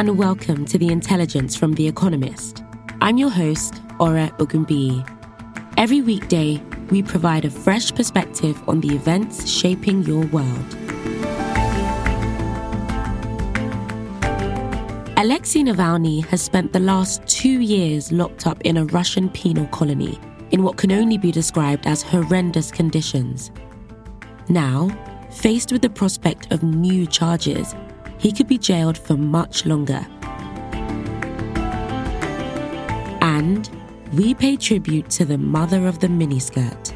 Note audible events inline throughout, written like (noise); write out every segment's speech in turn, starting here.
and welcome to The Intelligence from The Economist. I'm your host, Ora Ogunbiyi. Every weekday, we provide a fresh perspective on the events shaping your world. Alexei Navalny has spent the last two years locked up in a Russian penal colony in what can only be described as horrendous conditions. Now, faced with the prospect of new charges, he could be jailed for much longer. And we pay tribute to the mother of the miniskirt.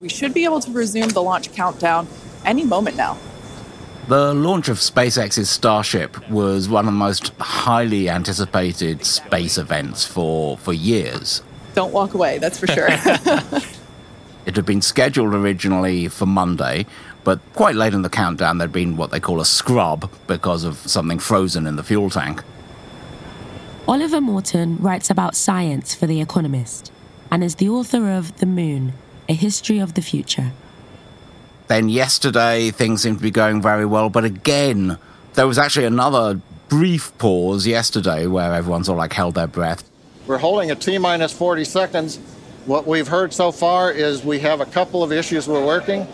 We should be able to resume the launch countdown any moment now. The launch of SpaceX's Starship was one of the most highly anticipated space events for, for years. Don't walk away, that's for sure. (laughs) It had been scheduled originally for Monday, but quite late in the countdown, there'd been what they call a scrub because of something frozen in the fuel tank. Oliver Morton writes about science for The Economist and is the author of The Moon, A History of the Future. Then yesterday, things seemed to be going very well, but again, there was actually another brief pause yesterday where everyone's all like held their breath. We're holding at minus 40 seconds. What we've heard so far is we have a couple of issues we're working.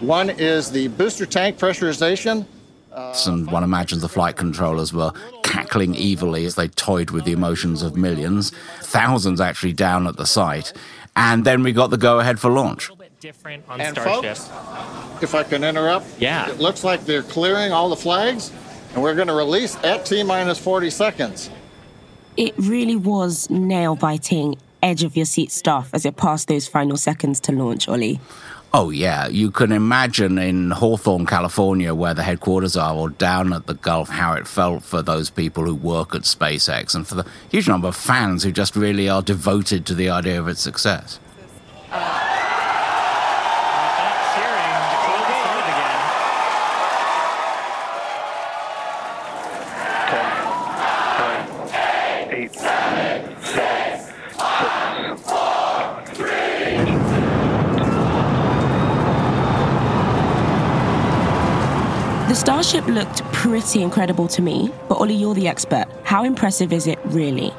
One is the booster tank pressurization. And one imagines the flight controllers were cackling evilly as they toyed with the emotions of millions, thousands actually down at the site. And then we got the go ahead for launch. different on And Starship. folks, if I can interrupt, Yeah. it looks like they're clearing all the flags, and we're going to release at T minus 40 seconds. It really was nail biting, edge of your seat stuff as it passed those final seconds to launch, Ollie. Oh, yeah. You can imagine in Hawthorne, California, where the headquarters are, or down at the Gulf, how it felt for those people who work at SpaceX and for the huge number of fans who just really are devoted to the idea of its success. Cheering to close the started again. eight, seven, six, The Starship looked pretty incredible to me, but Ollie, you're the expert. How impressive is it really?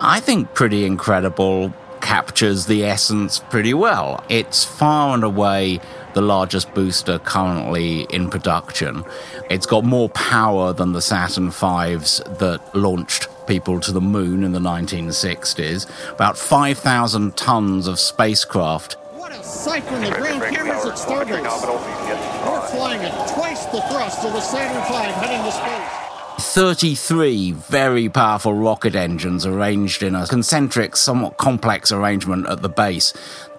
I think Pretty Incredible captures the essence pretty well. It's far and away the largest booster currently in production. It's got more power than the Saturn V's that launched people to the moon in the 1960s. About 5,000 tons of spacecraft. What a sight from the ground cameras at Starbase. Flying at twice the thrust of the Saturn V heading to space. 33 very powerful rocket engines arranged in a concentric, somewhat complex arrangement at the base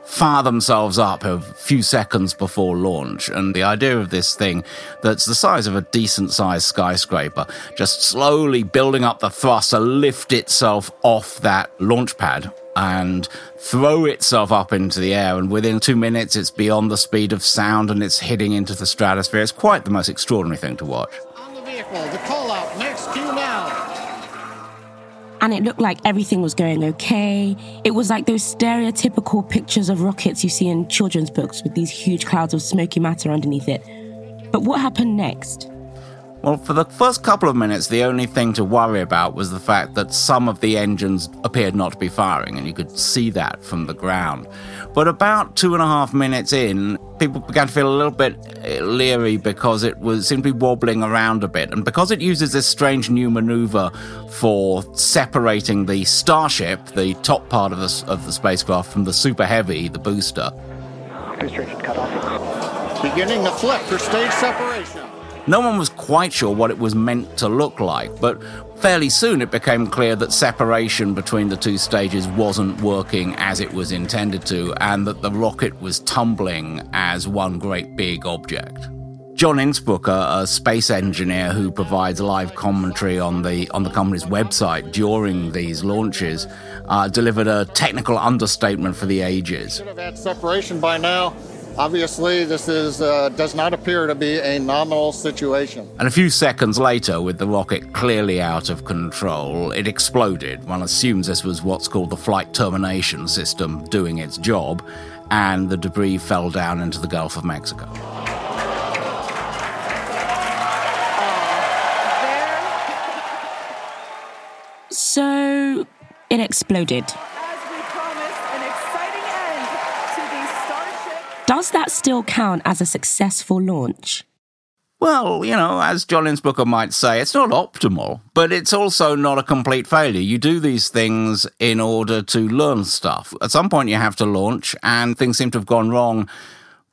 fire themselves up a few seconds before launch. And the idea of this thing that's the size of a decent sized skyscraper, just slowly building up the thrust to lift itself off that launch pad and throw itself up into the air. And within two minutes, it's beyond the speed of sound and it's hitting into the stratosphere. It's quite the most extraordinary thing to watch. On the vehicle, the call out, Max Q now. And it looked like everything was going okay. It was like those stereotypical pictures of rockets you see in children's books with these huge clouds of smoky matter underneath it. But what happened next? Well, for the first couple of minutes, the only thing to worry about was the fact that some of the engines appeared not to be firing, and you could see that from the ground. But about two and a half minutes in, people began to feel a little bit uh, leery because it was simply wobbling around a bit. And because it uses this strange new maneuver for separating the Starship, the top part of the, of the spacecraft, from the Super Heavy, the booster. Booster cut off. Beginning the flip for stage separation. No one was quite sure what it was meant to look like, but fairly soon it became clear that separation between the two stages wasn't working as it was intended to, and that the rocket was tumbling as one great big object. John Insprucker, a space engineer who provides live commentary on the on the company's website during these launches, uh, delivered a technical understatement for the ages. Should have had separation by now. Obviously, this is uh, does not appear to be a nominal situation. And a few seconds later, with the rocket clearly out of control, it exploded. One assumes this was what's called the flight termination system doing its job, and the debris fell down into the Gulf of Mexico. So it exploded. Does that still count as a successful launch? Well, you know, as John Booker might say, it's not optimal, but it's also not a complete failure. You do these things in order to learn stuff. At some point, you have to launch, and things seem to have gone wrong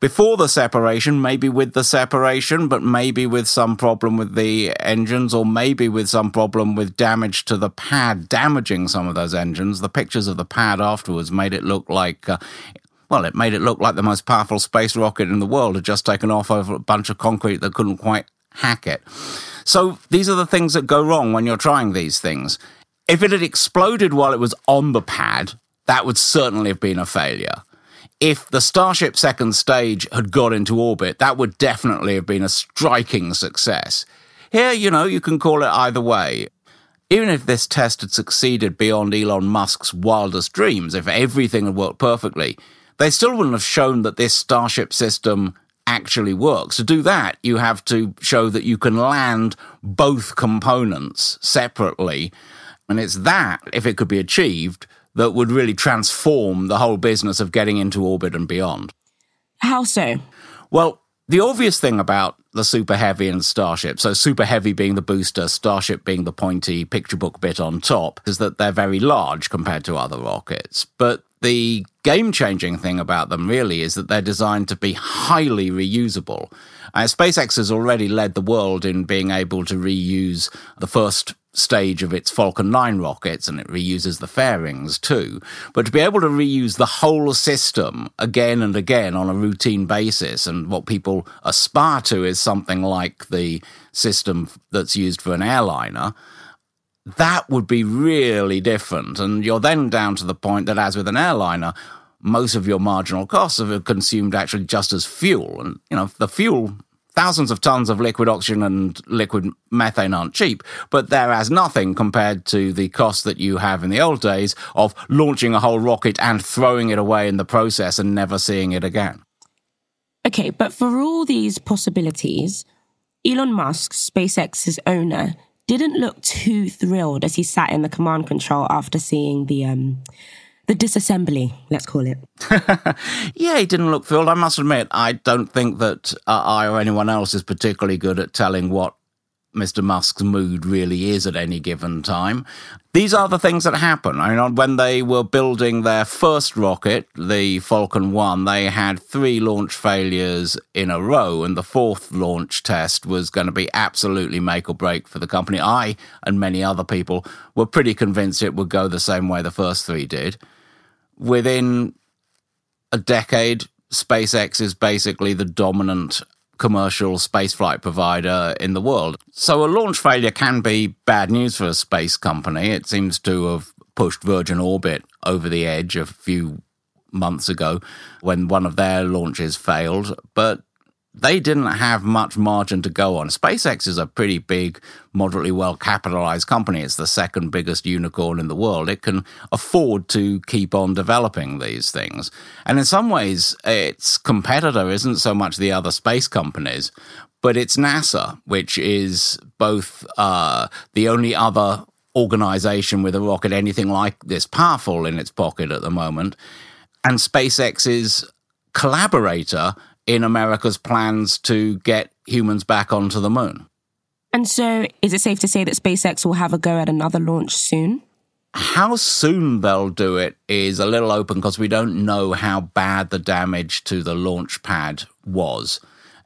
before the separation, maybe with the separation, but maybe with some problem with the engines, or maybe with some problem with damage to the pad, damaging some of those engines. The pictures of the pad afterwards made it look like uh, well, it made it look like the most powerful space rocket in the world had just taken off over a bunch of concrete that couldn't quite hack it. So these are the things that go wrong when you're trying these things. If it had exploded while it was on the pad, that would certainly have been a failure. If the Starship second stage had got into orbit, that would definitely have been a striking success. Here, you know, you can call it either way. Even if this test had succeeded beyond Elon Musk's wildest dreams, if everything had worked perfectly, they still wouldn't have shown that this Starship system actually works. To do that, you have to show that you can land both components separately. And it's that, if it could be achieved, that would really transform the whole business of getting into orbit and beyond. How so? Well, the obvious thing about the Super Heavy and Starship, so Super Heavy being the booster, Starship being the pointy picture book bit on top, is that they're very large compared to other rockets. But the game changing thing about them really is that they're designed to be highly reusable. Uh, SpaceX has already led the world in being able to reuse the first stage of its Falcon 9 rockets and it reuses the fairings too. But to be able to reuse the whole system again and again on a routine basis, and what people aspire to is something like the system that's used for an airliner that would be really different. And you're then down to the point that, as with an airliner, most of your marginal costs are consumed actually just as fuel. And, you know, the fuel, thousands of tons of liquid oxygen and liquid methane aren't cheap, but they're as nothing compared to the cost that you have in the old days of launching a whole rocket and throwing it away in the process and never seeing it again. Okay, but for all these possibilities, Elon Musk, SpaceX's owner, didn't look too thrilled as he sat in the command control after seeing the um, the disassembly, let's call it. (laughs) yeah, he didn't look thrilled. I must admit, I don't think that uh, I or anyone else is particularly good at telling what Mr. Musk's mood really is at any given time. These are the things that happen. I mean, when they were building their first rocket, the Falcon 1, they had three launch failures in a row, and the fourth launch test was going to be absolutely make or break for the company. I and many other people were pretty convinced it would go the same way the first three did. Within a decade, SpaceX is basically the dominant commercial spaceflight provider in the world. So a launch failure can be bad news for a space company. It seems to have pushed Virgin Orbit over the edge a few months ago when one of their launches failed. But they didn't have much margin to go on. SpaceX is a pretty big, moderately well capitalized company. It's the second biggest unicorn in the world. It can afford to keep on developing these things. And in some ways, its competitor isn't so much the other space companies, but it's NASA, which is both uh, the only other organization with a rocket anything like this powerful in its pocket at the moment, and SpaceX's collaborator in America's plans to get humans back onto the moon. And so, is it safe to say that SpaceX will have a go at another launch soon? How soon they'll do it is a little open because we don't know how bad the damage to the launch pad was.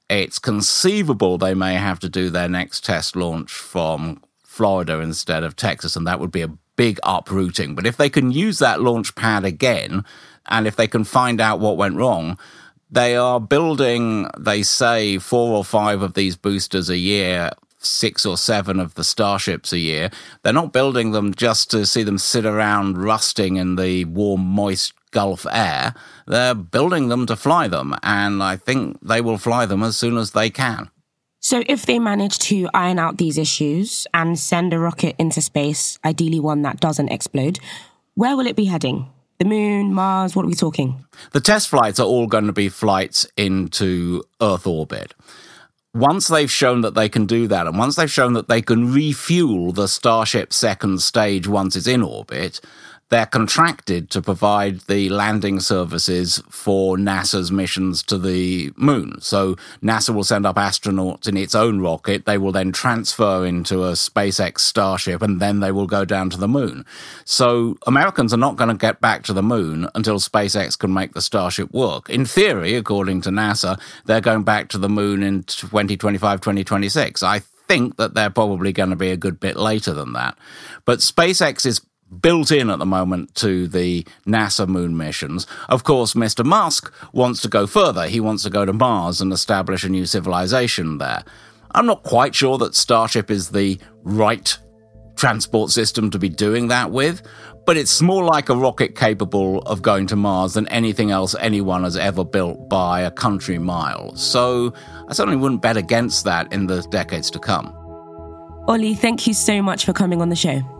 It's conceivable they may have to do their next test launch from Florida instead of Texas, and that would be a big uprooting. But if they can use that launch pad again, and if they can find out what went wrong, they are building, they say, four or five of these boosters a year, six or seven of the starships a year. They're not building them just to see them sit around rusting in the warm, moist Gulf air. They're building them to fly them, and I think they will fly them as soon as they can. So, if they manage to iron out these issues and send a rocket into space, ideally one that doesn't explode, where will it be heading? The moon, Mars, what are we talking? The test flights are all going to be flights into Earth orbit. Once they've shown that they can do that, and once they've shown that they can refuel the Starship second stage once it's in orbit, they're contracted to provide the landing services for NASA's missions to the moon. So NASA will send up astronauts in its own rocket. They will then transfer into a SpaceX Starship and then they will go down to the moon. So Americans are not going to get back to the moon until SpaceX can make the Starship work. In theory, according to NASA, they're going back to the moon in 2025, 2026. I think that they're probably going to be a good bit later than that. But SpaceX is built in at the moment to the NASA moon missions. Of course, Mr. Musk wants to go further. He wants to go to Mars and establish a new civilization there. I'm not quite sure that Starship is the right transport system to be doing that with, but it's more like a rocket capable of going to Mars than anything else anyone has ever built by a country mile. So I certainly wouldn't bet against that in the decades to come. Ollie, thank you so much for coming on the show.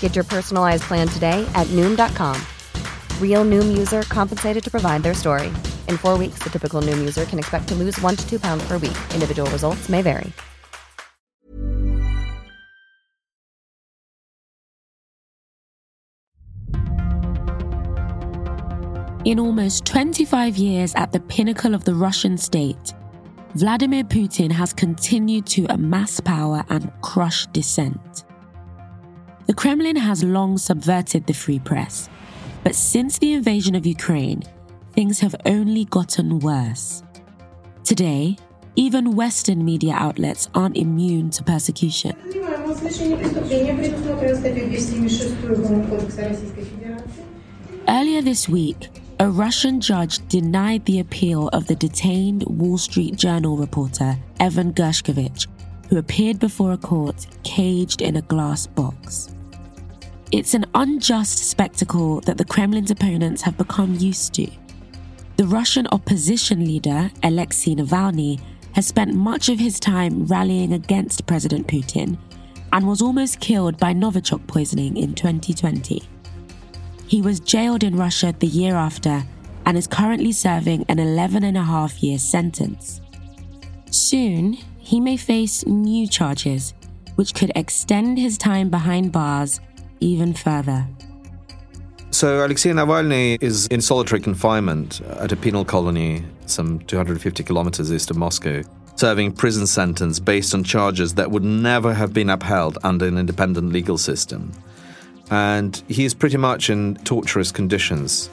Get your personalized plan today at Noom.com. Real Noom user compensated to provide their story. In four weeks, the typical Noom user can expect to lose one to two pounds per week. Individual results may vary. In almost 25 years at the pinnacle of the Russian state, Vladimir Putin has continued to amass power and crush dissent. Kremlin has long subverted the free press, but since the invasion of Ukraine, things have only gotten worse. Today, even Western media outlets aren't immune to persecution. Earlier this week, a Russian judge denied the appeal of the detained Wall Street Journal reporter Evan Gershkovich, who appeared before a court caged in a glass box. It's an unjust spectacle that the Kremlin's opponents have become used to. The Russian opposition leader, Alexei Navalny, has spent much of his time rallying against President Putin and was almost killed by Novichok poisoning in 2020. He was jailed in Russia the year after and is currently serving an 11 and a half year sentence. Soon, he may face new charges, which could extend his time behind bars even further. So, Alexei Navalny is in solitary confinement at a penal colony some 250 kilometers east of Moscow, serving prison sentence based on charges that would never have been upheld under an independent legal system and he is pretty much in torturous conditions.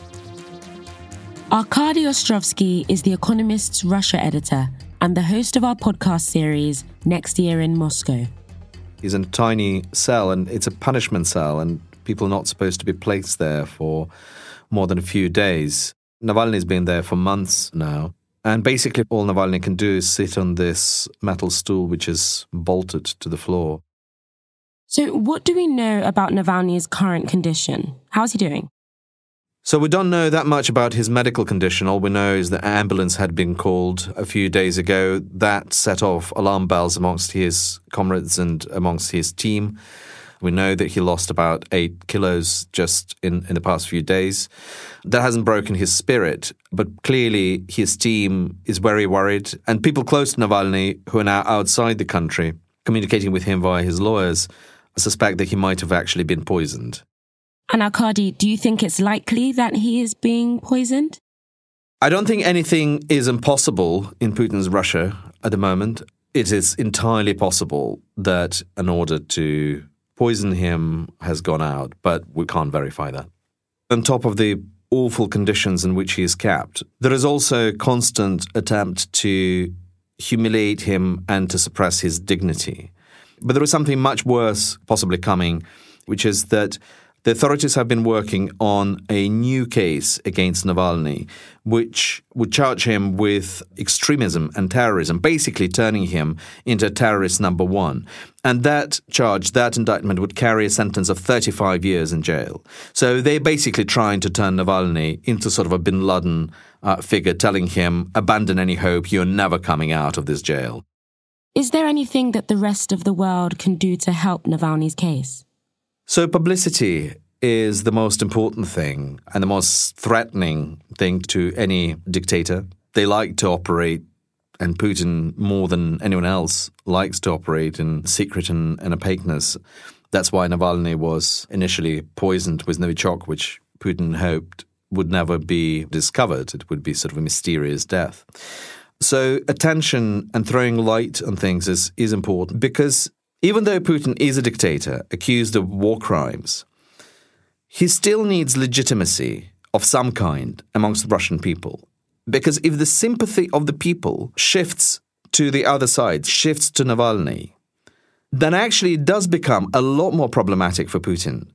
Arkady Ostrovsky is The Economist's Russia editor and the host of our podcast series, Next Year in Moscow. He's in a tiny cell, and it's a punishment cell, and people are not supposed to be placed there for more than a few days. Navalny's been there for months now. And basically, all Navalny can do is sit on this metal stool, which is bolted to the floor. So, what do we know about Navalny's current condition? How's he doing? So, we don't know that much about his medical condition. All we know is that an ambulance had been called a few days ago. That set off alarm bells amongst his comrades and amongst his team. We know that he lost about eight kilos just in, in the past few days. That hasn't broken his spirit, but clearly his team is very worried. And people close to Navalny, who are now outside the country, communicating with him via his lawyers, suspect that he might have actually been poisoned. And Arkady, do you think it's likely that he is being poisoned? I don't think anything is impossible in Putin's Russia at the moment. It is entirely possible that an order to poison him has gone out, but we can't verify that. On top of the awful conditions in which he is kept, there is also a constant attempt to humiliate him and to suppress his dignity. But there is something much worse possibly coming, which is that the authorities have been working on a new case against Navalny, which would charge him with extremism and terrorism, basically turning him into terrorist number one. And that charge, that indictment, would carry a sentence of 35 years in jail. So they're basically trying to turn Navalny into sort of a bin Laden uh, figure, telling him, abandon any hope, you're never coming out of this jail. Is there anything that the rest of the world can do to help Navalny's case? So, publicity is the most important thing and the most threatening thing to any dictator. They like to operate, and Putin, more than anyone else, likes to operate in secret and, and opaqueness. That's why Navalny was initially poisoned with Novichok, which Putin hoped would never be discovered. It would be sort of a mysterious death. So, attention and throwing light on things is, is important because even though Putin is a dictator accused of war crimes, he still needs legitimacy of some kind amongst the Russian people. Because if the sympathy of the people shifts to the other side, shifts to Navalny, then actually it does become a lot more problematic for Putin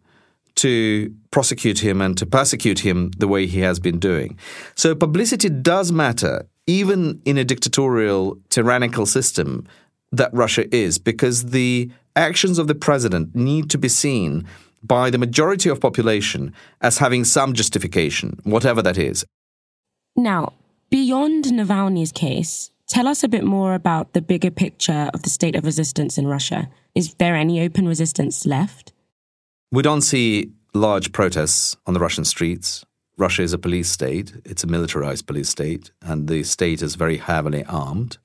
to prosecute him and to persecute him the way he has been doing. So publicity does matter, even in a dictatorial, tyrannical system that Russia is because the actions of the president need to be seen by the majority of population as having some justification, whatever that is. Now, beyond Navalny's case, tell us a bit more about the bigger picture of the state of resistance in Russia. Is there any open resistance left? We don't see large protests on the Russian streets. Russia is a police state, it's a militarized police state, and the state is very heavily armed.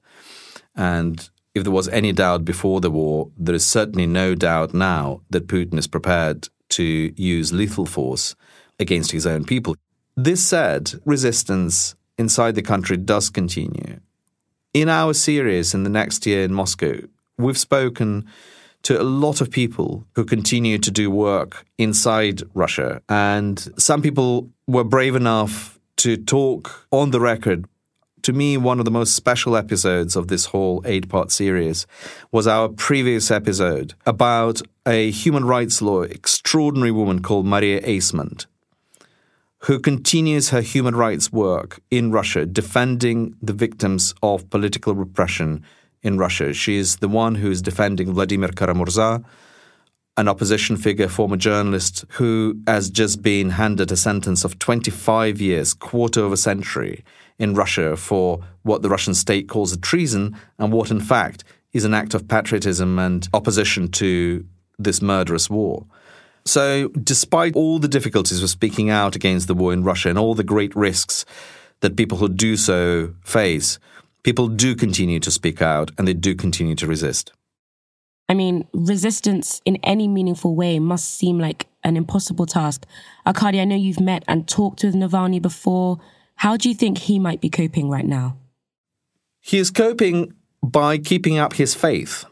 And if there was any doubt before the war, there is certainly no doubt now that Putin is prepared to use lethal force against his own people. This said, resistance inside the country does continue. In our series in the next year in Moscow, we've spoken to a lot of people who continue to do work inside Russia. And some people were brave enough to talk on the record to me, one of the most special episodes of this whole eight part series was our previous episode about a human rights lawyer, extraordinary woman called Maria Eismont, who continues her human rights work in Russia, defending the victims of political repression in Russia. She is the one who is defending Vladimir Kara-Murza, an opposition figure, former journalist, who has just been handed a sentence of 25 years, quarter of a century in Russia for what the Russian state calls a treason and what, in fact, is an act of patriotism and opposition to this murderous war. So, despite all the difficulties of speaking out against the war in Russia and all the great risks that people who do so face, people do continue to speak out and they do continue to resist. I mean, resistance in any meaningful way must seem like an impossible task. Arkady, I know you've met and talked with Navalny before. How do you think he might be coping right now? He is coping by keeping up his faith,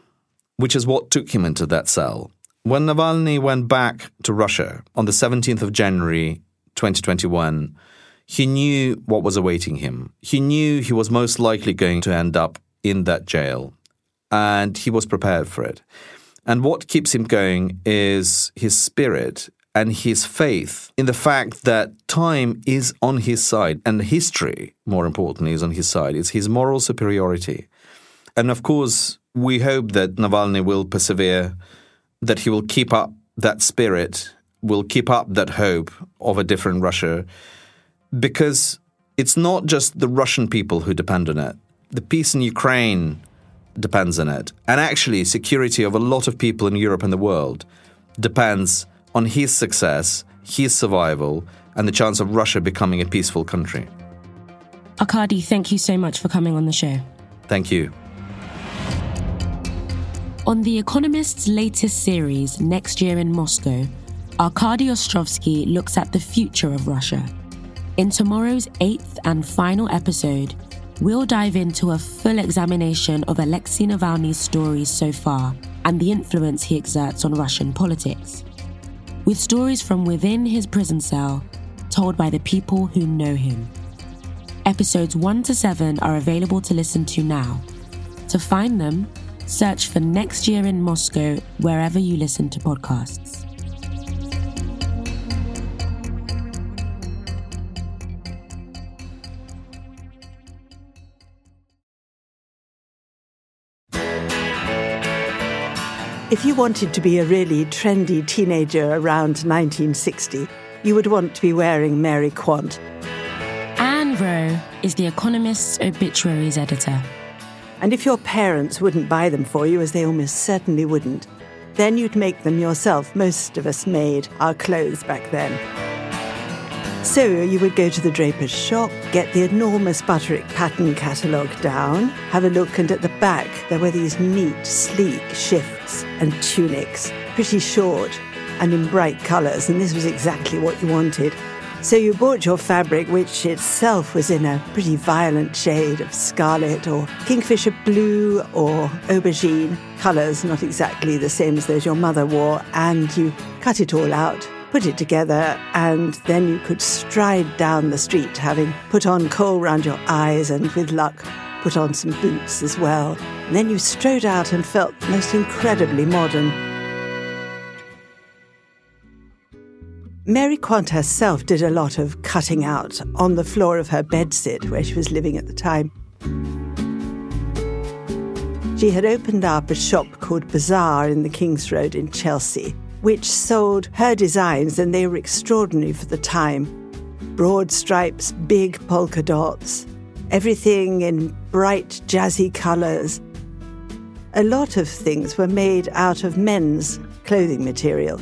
which is what took him into that cell. When Navalny went back to Russia on the 17th of January 2021, he knew what was awaiting him. He knew he was most likely going to end up in that jail, and he was prepared for it. And what keeps him going is his spirit and his faith in the fact that time is on his side and history, more importantly, is on his side. It's his moral superiority. And of course, we hope that Navalny will persevere, that he will keep up that spirit, will keep up that hope of a different Russia, because it's not just the Russian people who depend on it. The peace in Ukraine depends on it. And actually, security of a lot of people in Europe and the world depends on his success, his survival, and the chance of Russia becoming a peaceful country. Arkady, thank you so much for coming on the show. Thank you. On The Economist's latest series, Next Year in Moscow, Arkady Ostrovsky looks at the future of Russia. In tomorrow's eighth and final episode, we'll dive into a full examination of Alexei Navalny's stories so far and the influence he exerts on Russian politics. With stories from within his prison cell, told by the people who know him. Episodes 1 to 7 are available to listen to now. To find them, Search for Next Year in Moscow wherever you listen to podcasts. If you wanted to be a really trendy teenager around 1960, you would want to be wearing Mary Quant. Anne Rowe is The Economist's obituaries editor. And if your parents wouldn't buy them for you, as they almost certainly wouldn't, then you'd make them yourself. Most of us made our clothes back then. So you would go to the draper's shop, get the enormous Butterick pattern catalogue down, have a look, and at the back there were these neat, sleek shifts and tunics, pretty short and in bright colours, and this was exactly what you wanted. So you bought your fabric, which itself was in a pretty violent shade of scarlet or kingfisher blue or aubergine, colours not exactly the same as those your mother wore, and you cut it all out, put it together, and then you could stride down the street, having put on kohl round your eyes and, with luck, put on some boots as well. And then you strode out and felt most incredibly modern. Mary Quant herself did a lot of cutting out on the floor of her bedsit where she was living at the time. She had opened up a shop called Bazaar in the King's Road in Chelsea, which sold her designs, and they were extraordinary for the time. Broad stripes, big polka dots, everything in bright, jazzy colours. A lot of things were made out of men's clothing material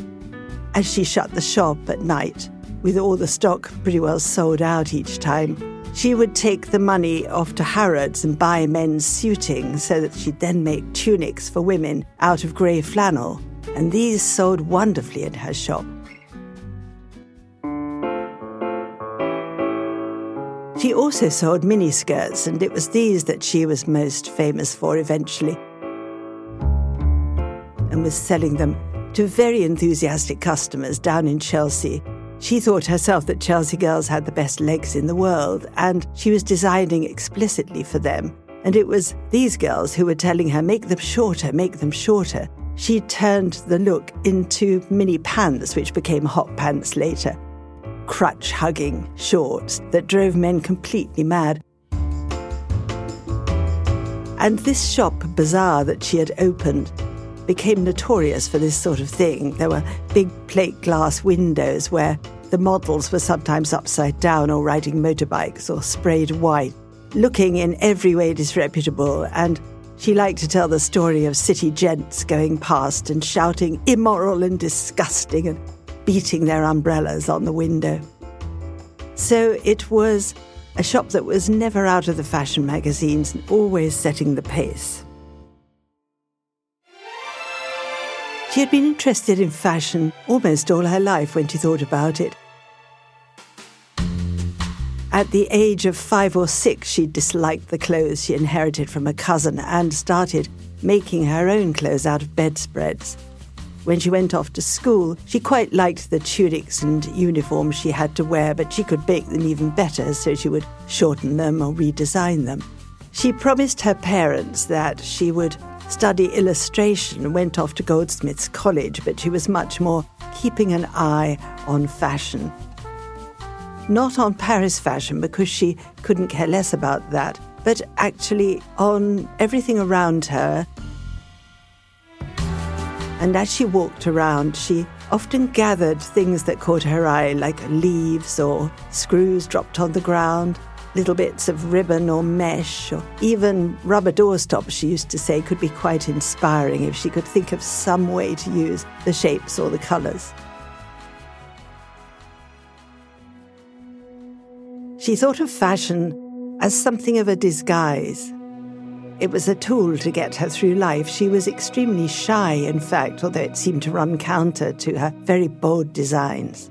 as she shut the shop at night, with all the stock pretty well sold out each time, she would take the money off to Harrods and buy men's suiting so that she'd then make tunics for women out of grey flannel, and these sold wonderfully in her shop. She also sold miniskirts, and it was these that she was most famous for eventually, and was selling them to very enthusiastic customers down in Chelsea. She thought herself that Chelsea girls had the best legs in the world, and she was designing explicitly for them. And it was these girls who were telling her, make them shorter, make them shorter. She turned the look into mini pants, which became hot pants later. Crutch hugging shorts that drove men completely mad. And this shop bazaar that she had opened became notorious for this sort of thing. There were big plate glass windows where the models were sometimes upside down or riding motorbikes or sprayed white, looking in every way disreputable. And she liked to tell the story of city gents going past and shouting immoral and disgusting and beating their umbrellas on the window. So it was a shop that was never out of the fashion magazines and always setting the pace. She had been interested in fashion almost all her life when she thought about it. At the age of five or six, she disliked the clothes she inherited from a cousin and started making her own clothes out of bedspreads. When she went off to school, she quite liked the tunics and uniforms she had to wear, but she could make them even better, so she would shorten them or redesign them. She promised her parents that she would study illustration and went off to Goldsmiths College, but she was much more keeping an eye on fashion. Not on Paris fashion, because she couldn't care less about that, but actually on everything around her. And as she walked around, she often gathered things that caught her eye, like leaves or screws dropped on the ground, little bits of ribbon or mesh, or even rubber doorstops, she used to say, could be quite inspiring if she could think of some way to use the shapes or the colours. She thought of fashion as something of a disguise. It was a tool to get her through life. She was extremely shy, in fact, although it seemed to run counter to her very bold designs.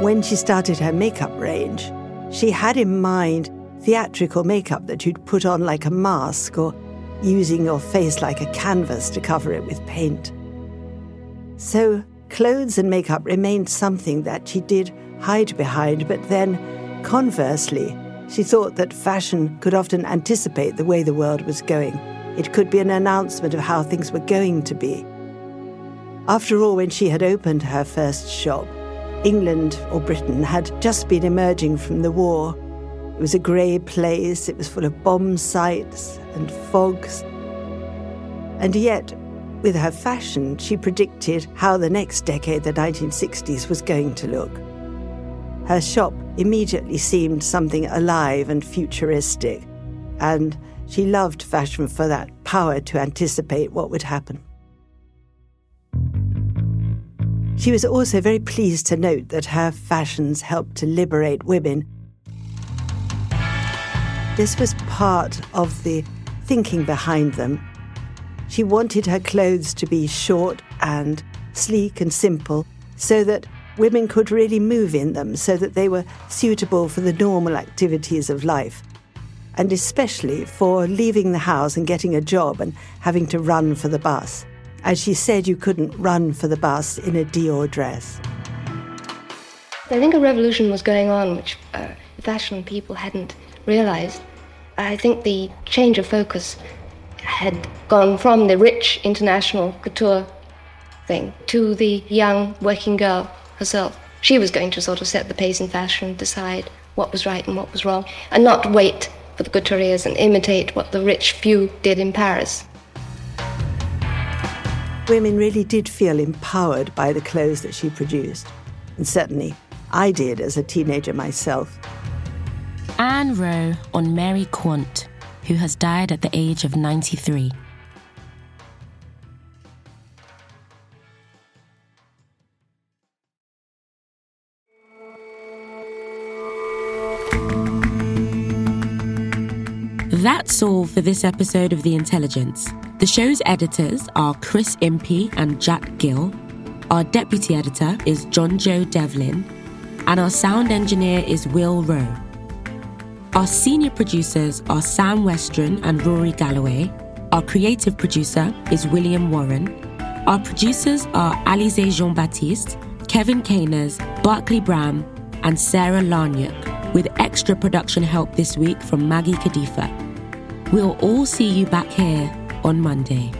When she started her makeup range, she had in mind theatrical makeup that you'd put on like a mask or using your face like a canvas to cover it with paint. So, clothes and makeup remained something that she did hide behind, but then, conversely, she thought that fashion could often anticipate the way the world was going. It could be an announcement of how things were going to be. After all, when she had opened her first shop, England or Britain had just been emerging from the war. It was a grey place, it was full of bomb sites and fogs. And yet, with her fashion, she predicted how the next decade, the 1960s, was going to look. Her shop immediately seemed something alive and futuristic, and she loved fashion for that power to anticipate what would happen. She was also very pleased to note that her fashions helped to liberate women. This was part of the thinking behind them. She wanted her clothes to be short and sleek and simple so that women could really move in them so that they were suitable for the normal activities of life, and especially for leaving the house and getting a job and having to run for the bus. As she said, you couldn't run for the bus in a Dior dress. I think a revolution was going on which uh, fashion people hadn't realized. I think the change of focus had gone from the rich international couture thing to the young working girl herself. She was going to sort of set the pace in fashion, decide what was right and what was wrong, and not wait for the couturiers and imitate what the rich few did in Paris. Women really did feel empowered by the clothes that she produced. And certainly, I did as a teenager myself. Anne Rowe on Mary Quant, who has died at the age of 93. That's all for this episode of The Intelligence. The show's editors are Chris Impey and Jack Gill. Our deputy editor is John Joe Devlin. And our sound engineer is Will Rowe. Our senior producers are Sam Westron and Rory Galloway. Our creative producer is William Warren. Our producers are Alize Jean Baptiste, Kevin Caners, Barclay Bram, and Sarah Larniuk, with extra production help this week from Maggie Kadifa. We'll all see you back here on Monday.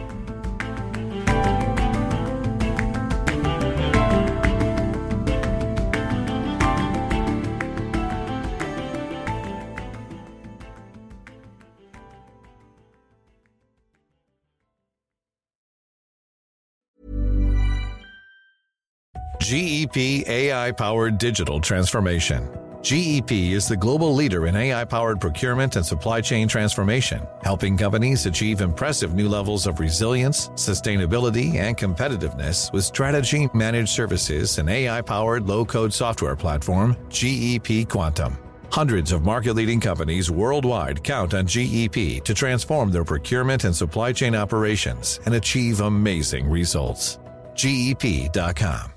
GEP AI powered digital transformation. GEP is the global leader in AI powered procurement and supply chain transformation, helping companies achieve impressive new levels of resilience, sustainability, and competitiveness with strategy managed services and AI powered low code software platform, GEP Quantum. Hundreds of market leading companies worldwide count on GEP to transform their procurement and supply chain operations and achieve amazing results. GEP.com.